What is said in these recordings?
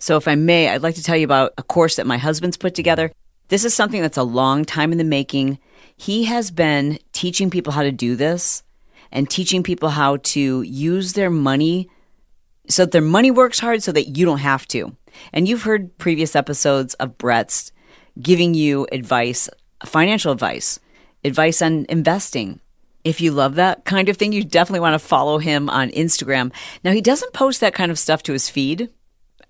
So, if I may, I'd like to tell you about a course that my husband's put together. This is something that's a long time in the making. He has been teaching people how to do this and teaching people how to use their money so that their money works hard so that you don't have to. And you've heard previous episodes of Brett's giving you advice, financial advice, advice on investing. If you love that kind of thing, you definitely want to follow him on Instagram. Now, he doesn't post that kind of stuff to his feed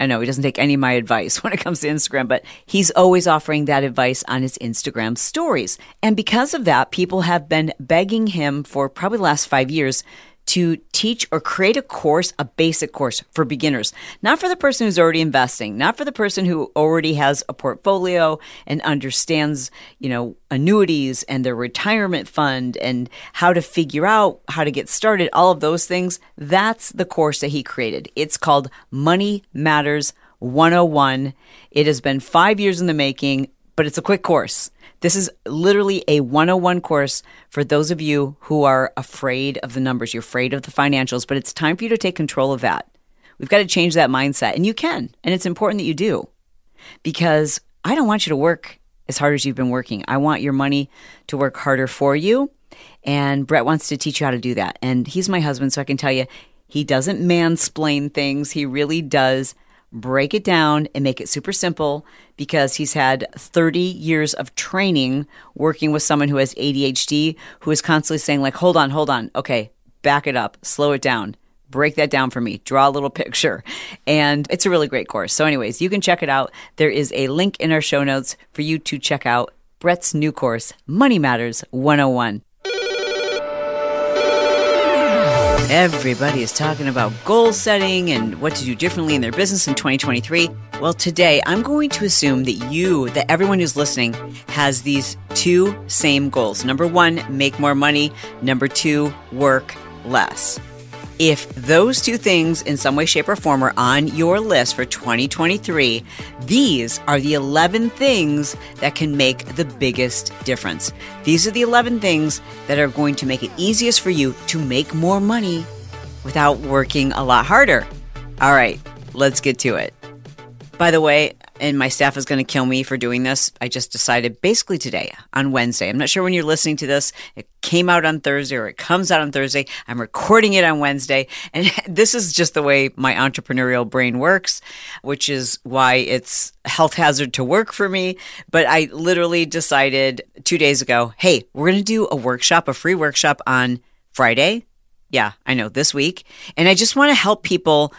I know he doesn't take any of my advice when it comes to Instagram, but he's always offering that advice on his Instagram stories. And because of that, people have been begging him for probably the last five years to teach or create a course, a basic course for beginners, not for the person who's already investing, not for the person who already has a portfolio and understands, you know, annuities and their retirement fund and how to figure out how to get started, all of those things. That's the course that he created. It's called Money Matters 101. It has been five years in the making, but it's a quick course. This is literally a 101 course for those of you who are afraid of the numbers, you're afraid of the financials, but it's time for you to take control of that. We've got to change that mindset, and you can. And it's important that you do because I don't want you to work as hard as you've been working. I want your money to work harder for you. And Brett wants to teach you how to do that. And he's my husband, so I can tell you, he doesn't mansplain things. He really does break it down and make it super simple because he's had 30 years of training working with someone who has ADHD who is constantly saying like hold on hold on. Okay back it up. Slow it down. Break that down for me. Draw a little picture. And it's a really great course. So anyways you can check it out. There is a link in our show notes for you to check out Brett's new course Money Matters 101 Everybody is talking about goal setting and what to do differently in their business in 2023. Well, today I'm going to assume that you, that everyone who's listening, has these two same goals. Number one, make more money. Number two, work less. If those two things in some way, shape, or form are on your list for 2023, these are the 11 things that can make the biggest difference. These are the 11 things that are going to make it easiest for you to make more money without working a lot harder. All right, let's get to it. By the way, and my staff is going to kill me for doing this. I just decided basically today on Wednesday. I'm not sure when you're listening to this. It came out on Thursday or it comes out on Thursday. I'm recording it on Wednesday. And this is just the way my entrepreneurial brain works, which is why it's health hazard to work for me. But I literally decided two days ago, hey, we're going to do a workshop, a free workshop on Friday. Yeah, I know this week. And I just want to help people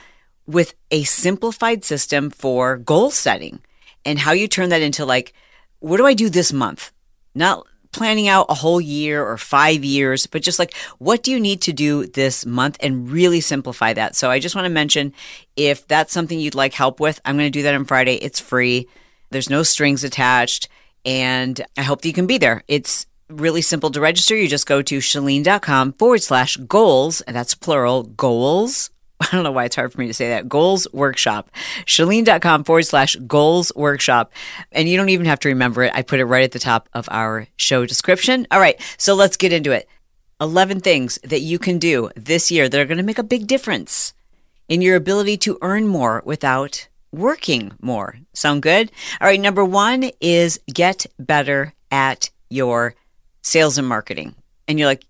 with a simplified system for goal setting and how you turn that into like, what do I do this month? Not planning out a whole year or five years, but just like, what do you need to do this month and really simplify that? So I just want to mention if that's something you'd like help with, I'm going to do that on Friday. It's free. There's no strings attached. And I hope that you can be there. It's really simple to register. You just go to chalene.com forward slash goals, and that's plural goals I don't know why it's hard for me to say that. Goals Workshop. Chalene.com forward slash goals workshop. And you don't even have to remember it. I put it right at the top of our show description. All right. So let's get into it. 11 things that you can do this year that are going to make a big difference in your ability to earn more without working more. Sound good? All right. Number one is get better at your sales and marketing. And you're like,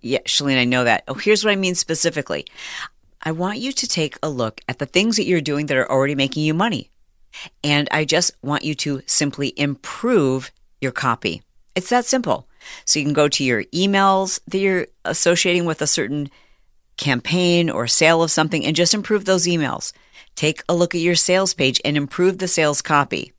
yeah, Chalene, I know that. Oh, here's what I mean specifically. I want you to take a look at the things that you're doing that are already making you money. And I just want you to simply improve your copy. It's that simple. So you can go to your emails that you're associating with a certain campaign or sale of something and just improve those emails. Take a look at your sales page and improve the sales copy.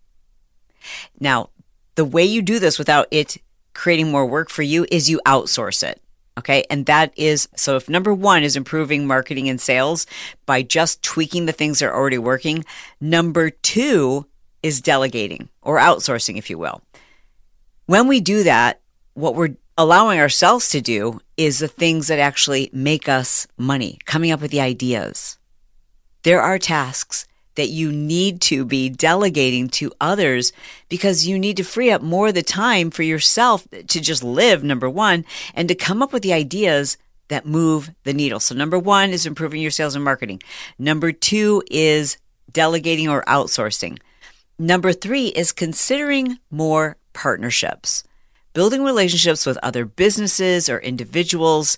Now, the way you do this without it creating more work for you is you outsource it. Okay. And that is so if number one is improving marketing and sales by just tweaking the things that are already working, number two is delegating or outsourcing, if you will. When we do that, what we're allowing ourselves to do is the things that actually make us money, coming up with the ideas. There are tasks that you need to be delegating to others because you need to free up more of the time for yourself to just live, number one, and to come up with the ideas that move the needle. So, number one is improving your sales and marketing. Number two is delegating or outsourcing. Number three is considering more partnerships, building relationships with other businesses or individuals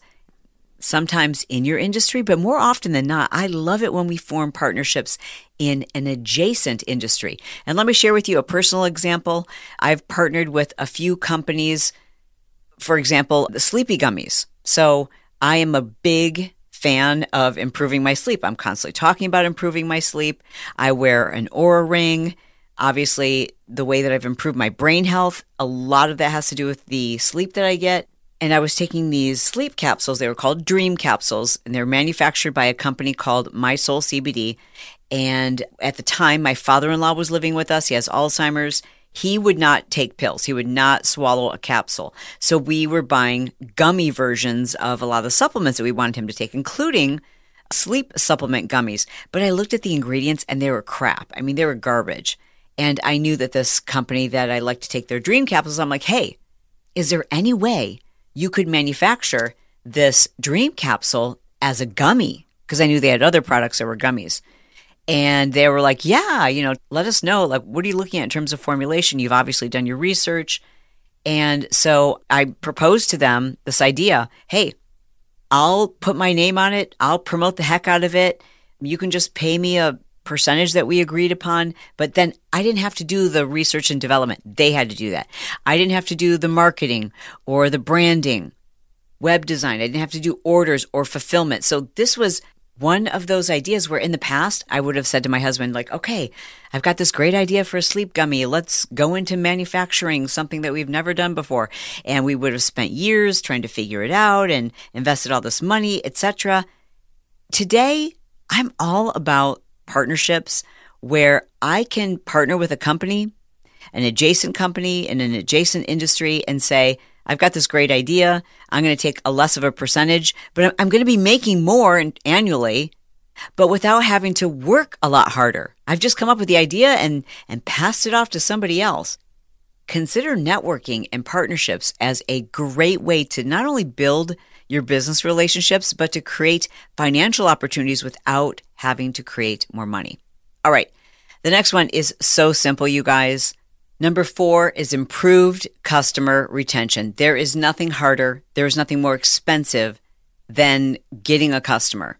sometimes in your industry, but more often than not, I love it when we form partnerships in an adjacent industry. And let me share with you a personal example. I've partnered with a few companies, for example, the sleepy gummies. So I am a big fan of improving my sleep. I'm constantly talking about improving my sleep. I wear an Oura ring. Obviously, the way that I've improved my brain health, a lot of that has to do with the sleep that I get and I was taking these sleep capsules. They were called Dream capsules, and they're manufactured by a company called My Soul CBD. And at the time, my father in law was living with us. He has Alzheimer's. He would not take pills. He would not swallow a capsule. So we were buying gummy versions of a lot of the supplements that we wanted him to take, including sleep supplement gummies. But I looked at the ingredients and they were crap. I mean, they were garbage. And I knew that this company that I like to take their dream capsules, I'm like, hey, is there any way you could manufacture this dream capsule as a gummy because I knew they had other products that were gummies. And they were like, yeah, you know, let us know. Like, what are you looking at in terms of formulation? You've obviously done your research. And so I proposed to them this idea hey, I'll put my name on it, I'll promote the heck out of it. You can just pay me a percentage that we agreed upon, but then I didn't have to do the research and development. They had to do that. I didn't have to do the marketing or the branding, web design. I didn't have to do orders or fulfillment. So this was one of those ideas where in the past I would have said to my husband, like, okay, I've got this great idea for a sleep gummy. Let's go into manufacturing something that we've never done before. And we would have spent years trying to figure it out and invested all this money, etc. Today, I'm all about partnerships where I can partner with a company, an adjacent company in an adjacent industry and say, I've got this great idea. I'm going to take a less of a percentage, but I'm going to be making more annually, but without having to work a lot harder. I've just come up with the idea and, and passed it off to somebody else. Consider networking and partnerships as a great way to not only build your business relationships, but to create financial opportunities without having to create more money. All right. The next one is so simple, you guys. Number four is improved customer retention. There is nothing harder, there is nothing more expensive than getting a customer.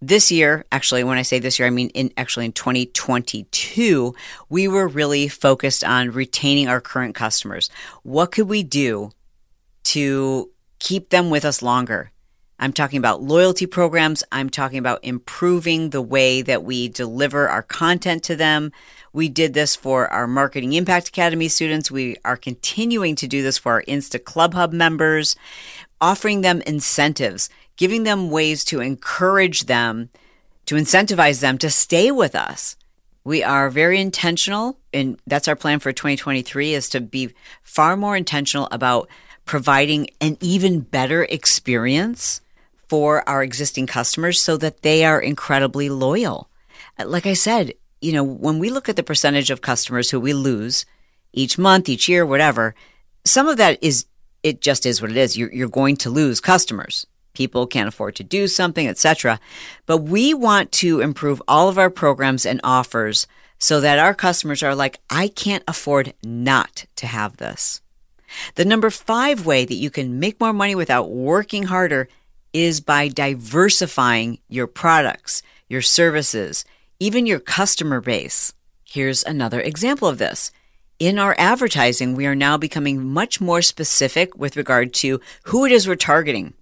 This year, actually, when I say this year, I mean in actually in 2022, we were really focused on retaining our current customers. What could we do to keep them with us longer. I'm talking about loyalty programs. I'm talking about improving the way that we deliver our content to them. We did this for our Marketing Impact Academy students. We are continuing to do this for our Insta Club Hub members, offering them incentives, giving them ways to encourage them, to incentivize them to stay with us. We are very intentional, and that's our plan for 2023 is to be far more intentional about providing an even better experience for our existing customers so that they are incredibly loyal. Uh, like I said, you know, when we look at the percentage of customers who we lose each month, each year, whatever, some of that is, it just is what it is. You're, you're going to lose customers. People can't afford to do something, etc. But we want to improve all of our programs and offers so that our customers are like, I can't afford not to have this. The number five way that you can make more money without working harder is by diversifying your products, your services, even your customer base. Here's another example of this. In our advertising, we are now becoming much more specific with regard to who it is we're targeting.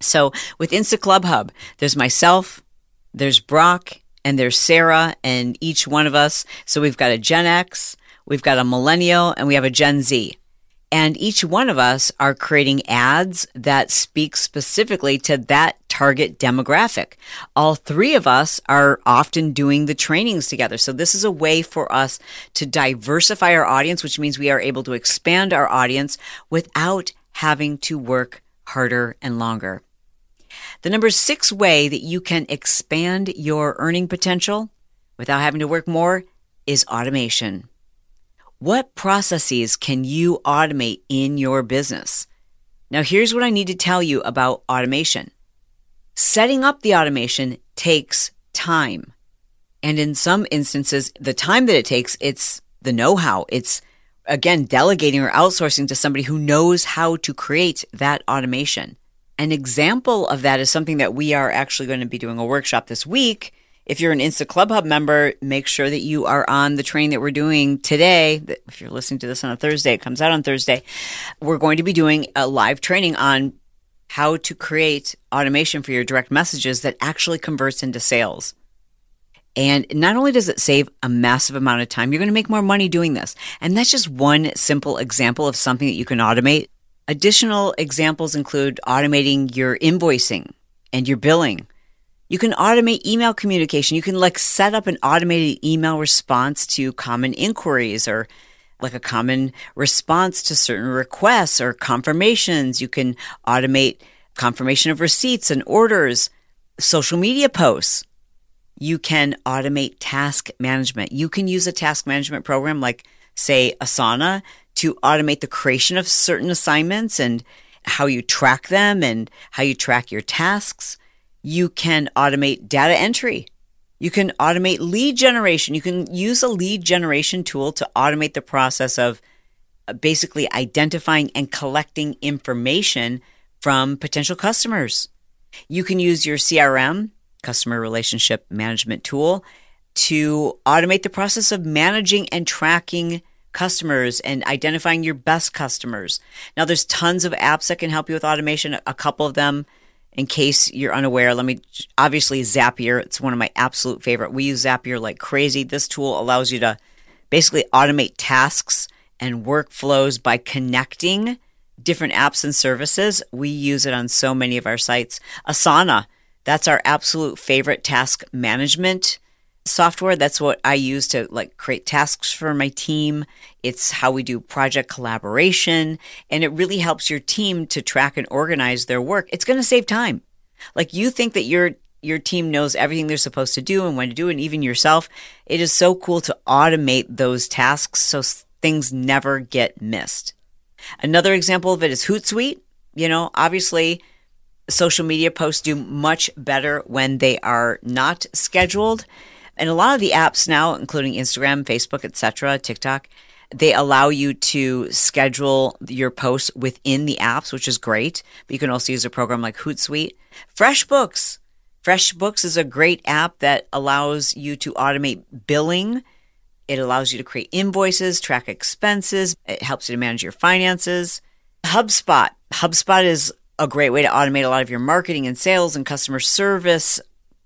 So with Insta Club Hub, there's myself, there's Brock, and there's Sarah, and each one of us. So we've got a Gen X, we've got a millennial, and we have a Gen Z. And each one of us are creating ads that speak specifically to that target demographic. All three of us are often doing the trainings together. So this is a way for us to diversify our audience, which means we are able to expand our audience without having to work harder and longer. The number six way that you can expand your earning potential without having to work more is automation. What processes can you automate in your business? Now, here's what I need to tell you about automation. Setting up the automation takes time. And in some instances, the time that it takes, it's the know how. It's again, delegating or outsourcing to somebody who knows how to create that automation. An example of that is something that we are actually going to be doing a workshop this week if you're an Insta Club Hub member, make sure that you are on the train that we're doing today. If you're listening to this on a Thursday, it comes out on Thursday. We're going to be doing a live training on how to create automation for your direct messages that actually converts into sales. And not only does it save a massive amount of time, you're going to make more money doing this. And that's just one simple example of something that you can automate. Additional examples include automating your invoicing and your billing you can automate email communication. You can like set up an automated email response to common inquiries or like a common response to certain requests or confirmations. You can automate confirmation of receipts and orders, social media posts. You can automate task management. You can use a task management program like, say, Asana to automate the creation of certain assignments and how you track them and how you track your tasks. You can automate data entry. You can automate lead generation. You can use a lead generation tool to automate the process of uh, basically identifying and collecting information from potential customers. You can use your CRM, customer relationship management tool, to automate the process of managing and tracking customers and identifying your best customers. Now, there's tons of apps that can help you with automation. A couple of them in case you're unaware, let me obviously Zapier. It's one of my absolute favorite. We use Zapier like crazy. This tool allows you to basically automate tasks and workflows by connecting different apps and services. We use it on so many of our sites. Asana, that's our absolute favorite task management software. That's what I use to like create tasks for my team. It's how we do project collaboration and it really helps your team to track and organize their work. It's going to save time. Like you think that your your team knows everything they're supposed to do and when to do and even yourself. It is so cool to automate those tasks so things never get missed. Another example of it is Hootsuite. You know, obviously social media posts do much better when they are not scheduled and a lot of the apps now, including Instagram, Facebook, etc., TikTok, they allow you to schedule your posts within the apps, which is great. But you can also use a program like Hootsuite. FreshBooks. FreshBooks is a great app that allows you to automate billing. It allows you to create invoices, track expenses. It helps you to manage your finances. HubSpot. HubSpot is a great way to automate a lot of your marketing and sales and customer service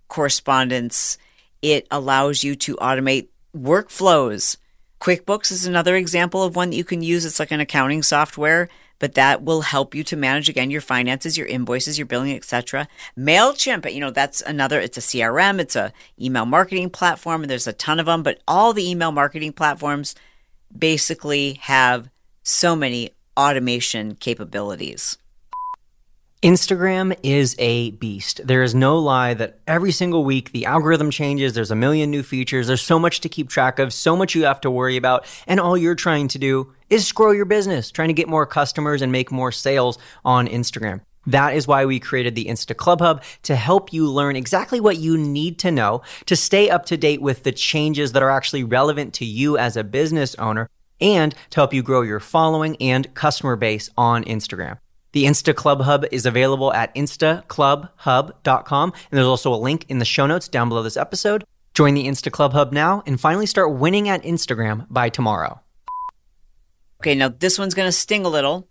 correspondence it allows you to automate workflows. QuickBooks is another example of one that you can use. It's like an accounting software, but that will help you to manage again your finances, your invoices, your billing, etc. Mailchimp, you know, that's another it's a CRM, it's a email marketing platform and there's a ton of them, but all the email marketing platforms basically have so many automation capabilities. Instagram is a beast. There is no lie that every single week the algorithm changes. There's a million new features. There's so much to keep track of, so much you have to worry about. And all you're trying to do is grow your business, trying to get more customers and make more sales on Instagram. That is why we created the Insta Club Hub to help you learn exactly what you need to know to stay up to date with the changes that are actually relevant to you as a business owner and to help you grow your following and customer base on Instagram. The Insta Club Hub is available at instaclubhub.com. And there's also a link in the show notes down below this episode. Join the Insta Club Hub now and finally start winning at Instagram by tomorrow. Okay, now this one's going to sting a little.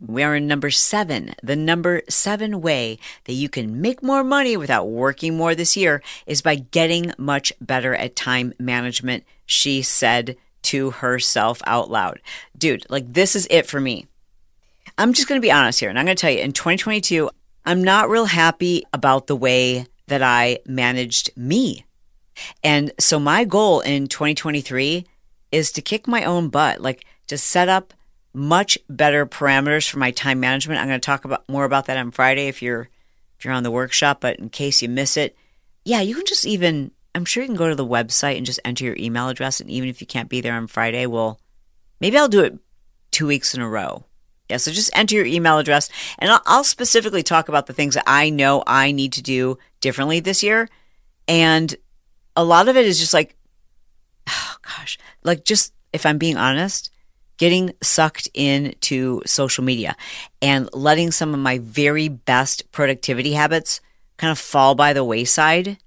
We are in number seven. The number seven way that you can make more money without working more this year is by getting much better at time management, she said to herself out loud. Dude, like this is it for me. I'm just going to be honest here, and I'm going to tell you in 2022, I'm not real happy about the way that I managed me. And so my goal in 2023 is to kick my own butt, like to set up much better parameters for my time management. I'm going to talk about more about that on Friday if you're if you're on the workshop, but in case you miss it, yeah, you can just even I'm sure you can go to the website and just enter your email address and even if you can't be there on Friday, well, maybe I'll do it 2 weeks in a row. Yeah, so just enter your email address and I'll, I'll specifically talk about the things that I know I need to do differently this year. And a lot of it is just like, oh gosh, like just if I'm being honest, getting sucked into social media and letting some of my very best productivity habits kind of fall by the wayside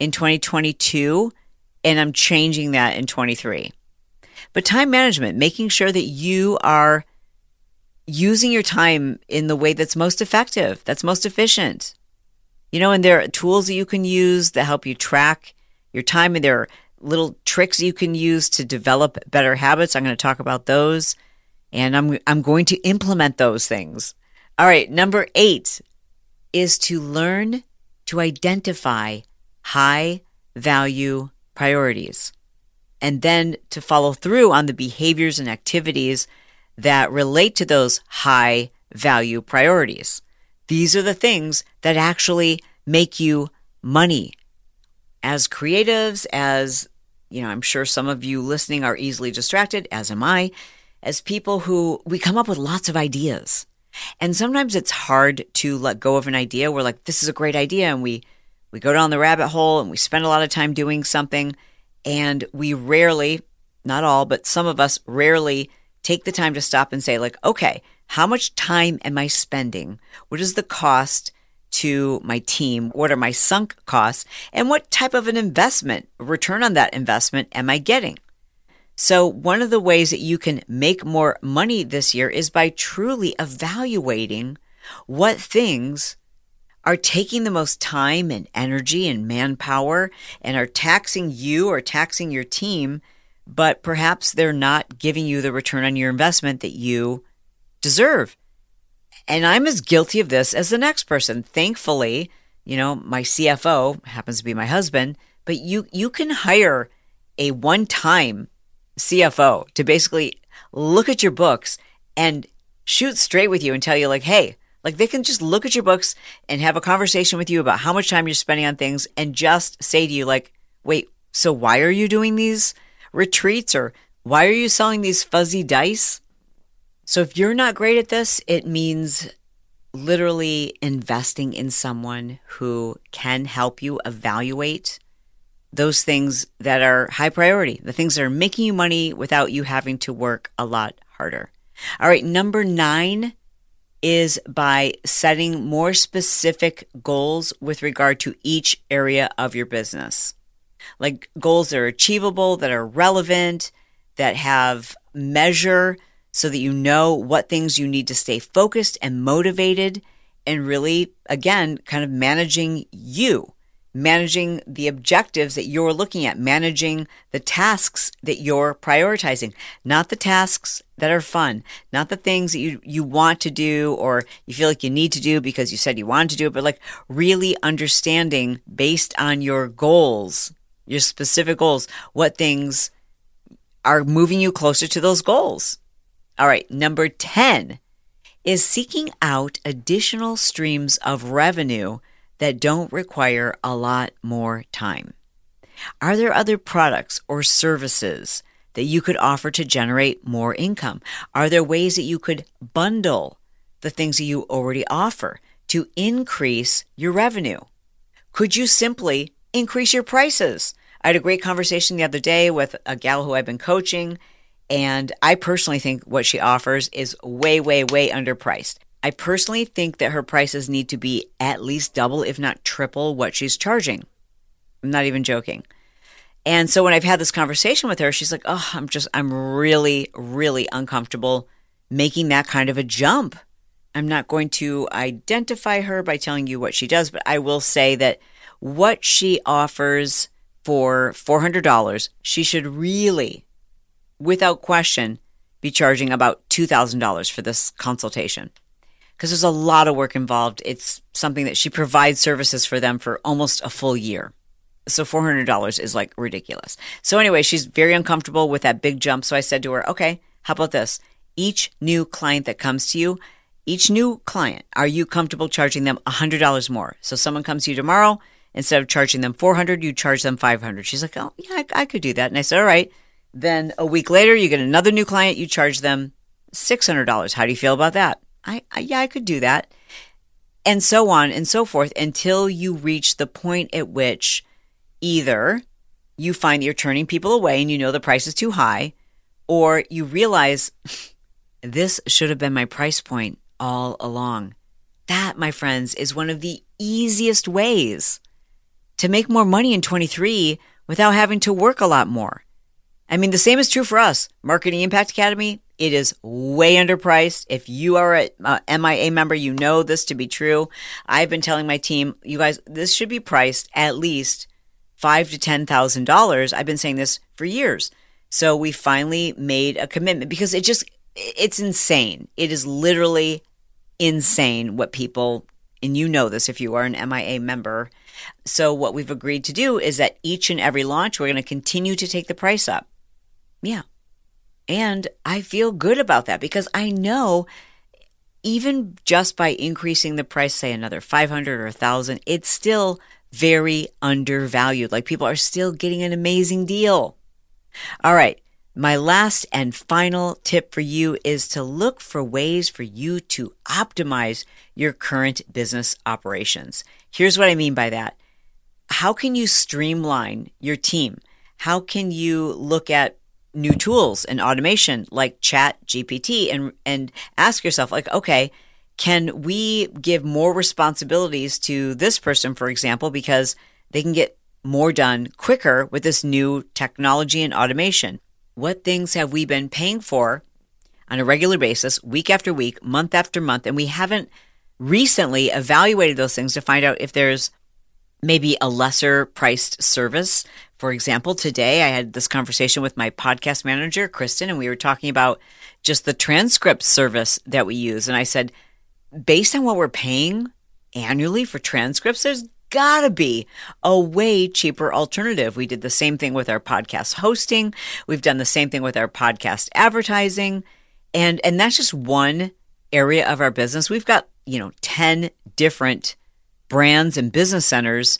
in 2022. And I'm changing that in 23. But time management, making sure that you are using your time in the way that's most effective, that's most efficient. You know, and there are tools that you can use that help you track your time, and there are little tricks you can use to develop better habits. I'm going to talk about those and I'm I'm going to implement those things. All right, number 8 is to learn to identify high value priorities and then to follow through on the behaviors and activities that relate to those high value priorities. These are the things that actually make you money. As creatives, as you know, I'm sure some of you listening are easily distracted, as am I, as people who we come up with lots of ideas. And sometimes it's hard to let go of an idea. We're like, this is a great idea. And we, we go down the rabbit hole and we spend a lot of time doing something. And we rarely, not all, but some of us rarely take the time to stop and say, like, okay, how much time am I spending? What is the cost? to my team? What are my sunk costs? And what type of an investment, return on that investment, am I getting? So, one of the ways that you can make more money this year is by truly evaluating what things are taking the most time and energy and manpower and are taxing you or taxing your team, but perhaps they're not giving you the return on your investment that you deserve. And I'm as guilty of this as the next person. Thankfully, you know, my CFO happens to be my husband, but you you can hire a one-time CFO to basically look at your books and shoot straight with you and tell you like, "Hey, like they can just look at your books and have a conversation with you about how much time you're spending on things and just say to you like, "Wait, so why are you doing these retreats or why are you selling these fuzzy dice?" So if you're not great at this, it means literally investing in someone who can help you evaluate those things that are high priority, the things that are making you money without you having to work a lot harder. All right, number nine is by setting more specific goals with regard to each area of your business. Like goals that are achievable, that are relevant, that have measure so that you know what things you need to stay focused and motivated and really, again, kind of managing you, managing the objectives that you're looking at, managing the tasks that you're prioritizing, not the tasks that are fun, not the things that you, you want to do or you feel like you need to do because you said you wanted to do it, but like really understanding based on your goals, your specific goals, what things are moving you closer to those goals. All right, number 10 is seeking out additional streams of revenue that don't require a lot more time. Are there other products or services that you could offer to generate more income? Are there ways that you could bundle the things that you already offer to increase your revenue? Could you simply increase your prices? I had a great conversation the other day with a gal who I've been coaching, and I personally think what she offers is way, way, way underpriced. I personally think that her prices need to be at least double, if not triple, what she's charging. I'm not even joking. And so when I've had this conversation with her, she's like, "Oh, I'm just I'm really really uncomfortable making that kind of a jump." I'm not going to identify her by telling you what she does, but I will say that what she offers for $400, she should really, without question, be charging about $2,000 for this consultation. Because there's a lot of work involved. It's something that she provides services for them for almost a full year. So $400 is like ridiculous. So, anyway, she's very uncomfortable with that big jump. So I said to her, okay, how about this? Each new client that comes to you, each new client, are you comfortable charging them $100 more? So someone comes to you tomorrow, instead of charging them 400, you charge them 500. She's like, oh, yeah, I, I could do that. And I said, all right. Then a week later, you get another new client, you charge them $600. How do you feel about that? I, I yeah, I could do that. And so on and so forth until you reach the point at which either you find that you're turning people away and you know the price is too high, or you realize this should have been my price point all along. That, my friends, is one of the easiest ways to make more money in 23 without having to work a lot more. I mean, the same is true for us. Marketing Impact Academy, it is way underpriced. If you are a, a MIA member, you know this to be true. I've been telling my team, you guys, this should be priced at least five to ten thousand dollars. I've been saying this for years. So we finally made a commitment because it just it's insane. It is literally insane what people, and you know this if you are an MIA member. So, what we've agreed to do is that each and every launch, we're going to continue to take the price up. Yeah. And I feel good about that because I know even just by increasing the price, say another 500 or 1000, it's still very undervalued. Like people are still getting an amazing deal. All right. My last and final tip for you is to look for ways for you to optimize your current business operations. Here's what I mean by that. How can you streamline your team? How can you look at new tools and automation like chat GPT and, and ask yourself like, okay, can we give more responsibilities to this person, for example, because they can get more done quicker with this new technology and automation? What things have we been paying for on a regular basis, week after week, month after month, and we haven't recently evaluated those things to find out if there's maybe a lesser priced service. For example, today I had this conversation with my podcast manager, Kristen, and we were talking about just the transcript service that we use. And I said, based on what we're paying annually for transcripts, there's gotta be a way cheaper alternative. We did the same thing with our podcast hosting. We've done the same thing with our podcast advertising. And, and that's just one area of our business. We've got, you know, 10 different brands and business centers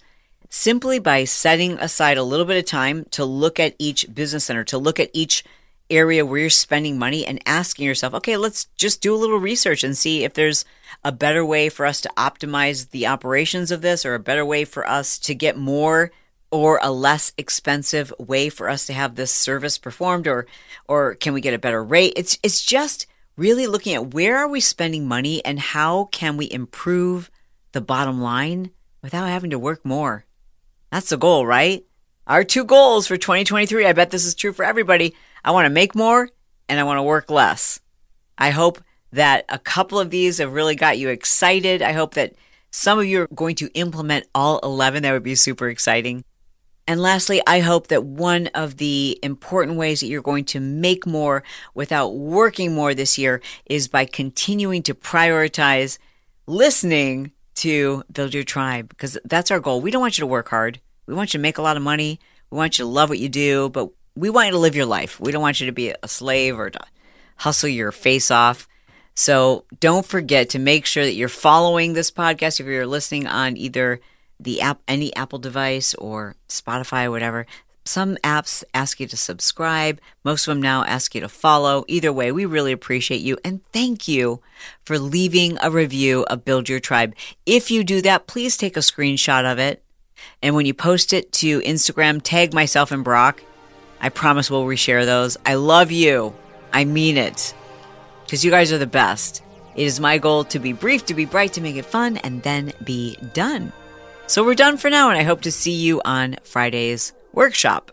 simply by setting aside a little bit of time to look at each business center, to look at each area where you're spending money and asking yourself, okay, let's just do a little research and see if there's a better way for us to optimize the operations of this or a better way for us to get more or a less expensive way for us to have this service performed or or can we get a better rate? It's it's just really looking at where are we spending money and how can we improve the bottom line without having to work more. That's the goal right our two goals for 2023 i bet this is true for everybody i want to make more and i want to work less i hope that a couple of these have really got you excited. I hope that some of you are going to implement all 11. That would be super exciting. And lastly, I hope that one of the important ways that you're going to make more without working more this year is by continuing to prioritize listening to Build Your Tribe, because that's our goal. We don't want you to work hard. We want you to make a lot of money. We want you to love what you do, but we want you to live your life. We don't want you to be a slave or to hustle your face off. So don't forget to make sure that you're following this podcast if you're listening on either the app, any Apple device or Spotify or whatever. Some apps ask you to subscribe. Most of them now ask you to follow. Either way, we really appreciate you and thank you for leaving a review of Build Your Tribe. If you do that, please take a screenshot of it. And when you post it to Instagram, tag myself and Brock. I promise we'll reshare those. I love you. I mean it because you guys are the best. It is my goal to be brief, to be bright, to make it fun, and then be done. So we're done for now, and I hope to see you on Friday's workshop.